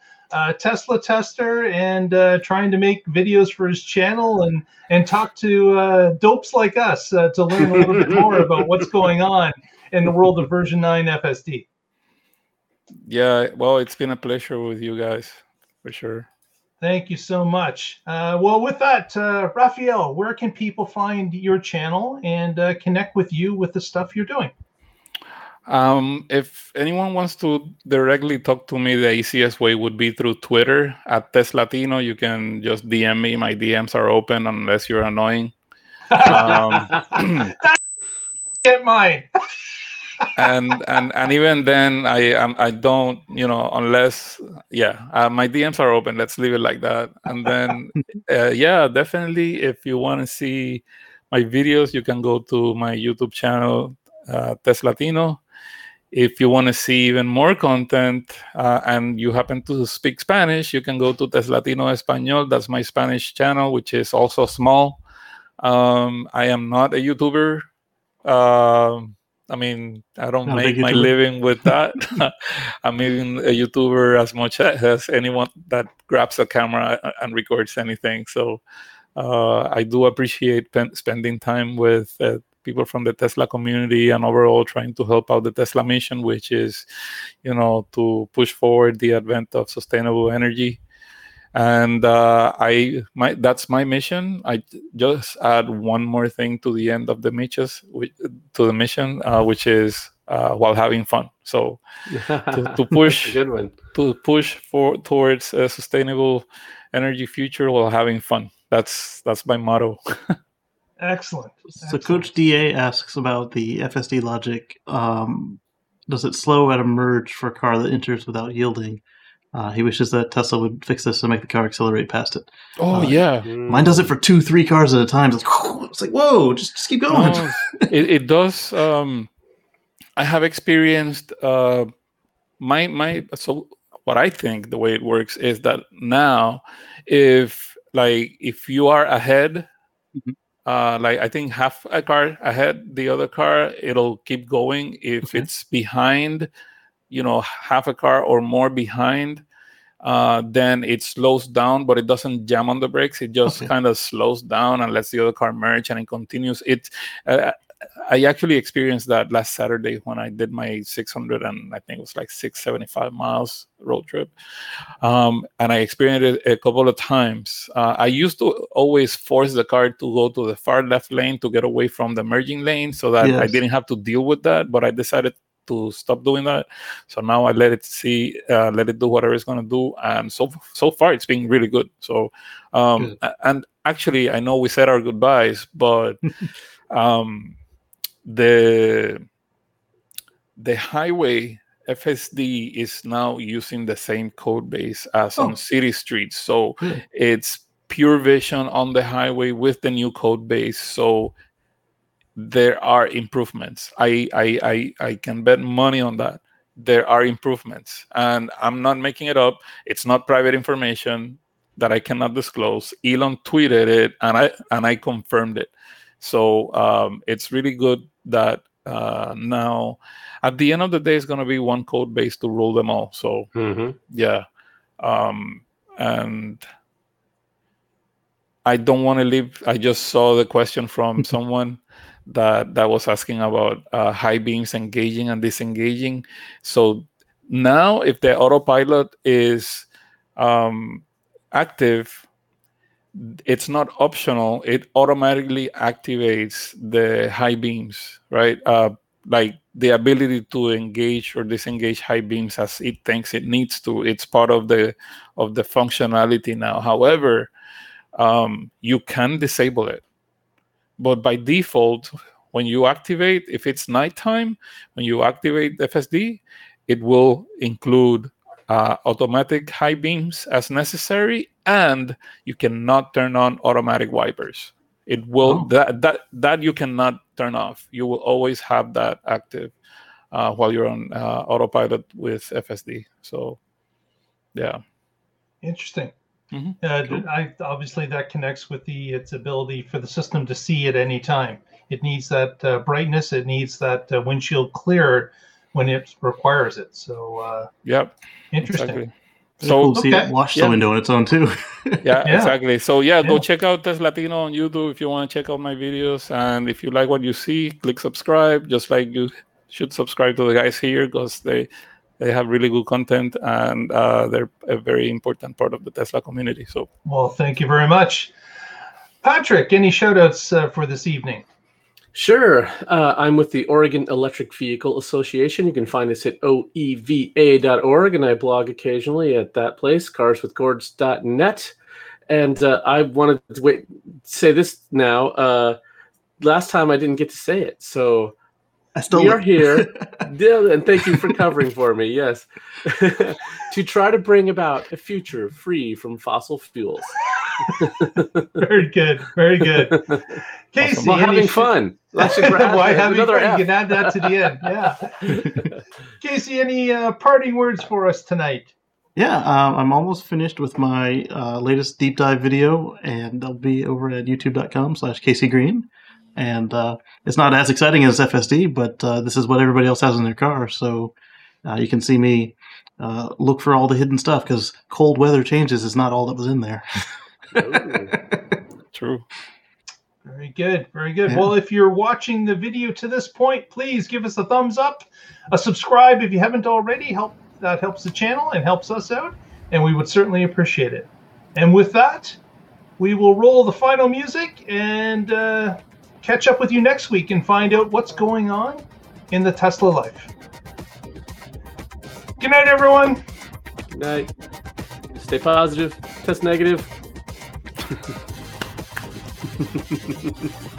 Tesla tester, and uh, trying to make videos for his channel and and talk to uh, dopes like us uh, to learn a little bit more about what's going on in the world of version nine FSD. Yeah, well, it's been a pleasure with you guys for sure. Thank you so much. Uh, well, with that, uh, Raphael, where can people find your channel and uh, connect with you with the stuff you're doing? Um, if anyone wants to directly talk to me, the easiest way would be through Twitter at Teslatino. You can just DM me. My DMs are open unless you're annoying. Um, Get mine. and and and even then, I um, I don't, you know, unless yeah, uh, my DMs are open. Let's leave it like that. And then uh, yeah, definitely, if you want to see my videos, you can go to my YouTube channel, uh, Teslatino if you want to see even more content uh, and you happen to speak Spanish, you can go to Teslatino Español. That's my Spanish channel, which is also small. Um, I am not a YouTuber. Uh, I mean, I don't a make my living with that. I'm even a YouTuber as much as anyone that grabs a camera and records anything. So uh, I do appreciate pen- spending time with uh, people from the Tesla community and overall trying to help out the Tesla mission, which is, you know, to push forward the advent of sustainable energy. And uh, I, my, that's my mission. I just add one more thing to the end of the missions, to the mission, uh, which is uh, while having fun. So to, to push Good one. to push for towards a sustainable energy future while having fun. That's that's my motto. Excellent. So Excellent. Coach DA asks about the FSD logic. Um, does it slow at a merge for a car that enters without yielding? Uh, he wishes that Tesla would fix this and make the car accelerate past it. Oh Uh, yeah, Mine does it for two, three cars at a time. It's like, it's like whoa, just, just keep going. No, it, it does. Um, I have experienced uh, my my. So what I think the way it works is that now, if like if you are ahead, Mhm. uh, like I think half a car ahead, the other car it'll keep going. If Okay. it's behind, you know, half a car or more behind. Uh, then it slows down, but it doesn't jam on the brakes. It just Okay. kind of slows down and lets the other car merge, and it continues. It uh, I actually experienced that last Saturday when I did my 600 and I think it was like 675 miles road trip. Um, and I experienced it a couple of times. Uh, I used to always force the car to go to the far left lane to get away from the merging lane so that I didn't have to deal with that. But I decided to stop doing that. So now I let it see, uh, let it do whatever it's going to do. And so so far, it's been really good. So, um, Good. and actually, I know we said our goodbyes, but um, the the highway FSD is now using the same code base as Oh. on city streets. So it's pure vision on the highway with the new code base. So there are improvements. I I I, I can bet money on that. There are improvements. And I'm not making it up. It's not private information that I cannot disclose. Elon tweeted it and I and I confirmed it. So um, it's really good that uh, now at the end of the day it's going to be one code base to rule them all. So hmm yeah um and i don't want to leave i just saw the question from someone that that was asking about uh, high beams engaging and disengaging. So now if the autopilot is um active it's not optional. It automatically activates the high beams right? Uh like the ability to engage or disengage high beams as it thinks it needs to. It's part of the of the functionality now. However um, you can disable it but by default when you activate if it's nighttime when you activate fsd it will include uh, automatic high beams as necessary and you cannot turn on automatic wipers it will Oh. that that that you cannot turn off you will always have that active uh, while you're on uh, autopilot with fsd so yeah Interesting. Mhm. Uh, Cool. I obviously that connects with the its ability for the system to see at any time, It needs that uh, brightness. It needs that uh, windshield clear when it requires it. So uh, Yep. interesting. Exactly. So So cool to see okay. it wash Yeah. the window on its own too. yeah, Yeah. exactly. So yeah, Yeah. go check out Teslatino on YouTube if you want to check out my videos, and if you like what you see, click subscribe. Just like you should subscribe to the guys here because they they have really good content and uh, they're a very important part of the Tesla community. So Well, thank you very much. Patrick, any shout outs uh, for this evening? Sure. Uh, I'm with the Oregon Electric Vehicle Association. You can find us at oeva.org, and I blog occasionally at that place, carswithcords.net. And uh, I wanted to wait, say this now. Uh, last time I didn't get to say it, so I still we are here, Yeah, and thank you for covering for me. Yes, to try to bring about a future free from fossil fuels. Very good. Very good. Casey, While any having fun. That's a Why gra- having another fun? F. You can add that to the end. Yeah. Casey, any uh, parting words for us tonight? Yeah, um, I'm almost finished with my uh, latest deep dive video, and they'll be over at youtube.com slash Casey Green. And uh, it's not as exciting as FSD, but uh, this is what everybody else has in their car. So uh, you can see me uh, look for all the hidden stuff because cold weather changes is not all that was in there. True. Very good. Very good. Yeah. Well, if you're watching the video to this point, please give us a thumbs up, a subscribe if you haven't already. Help that helps the channel and helps us out, and we would certainly appreciate it. And with that, we will roll the final music and uh, catch up with you next week and find out what's going on in the Tesla life. Good night, everyone. Good night. Stay positive. Test negative.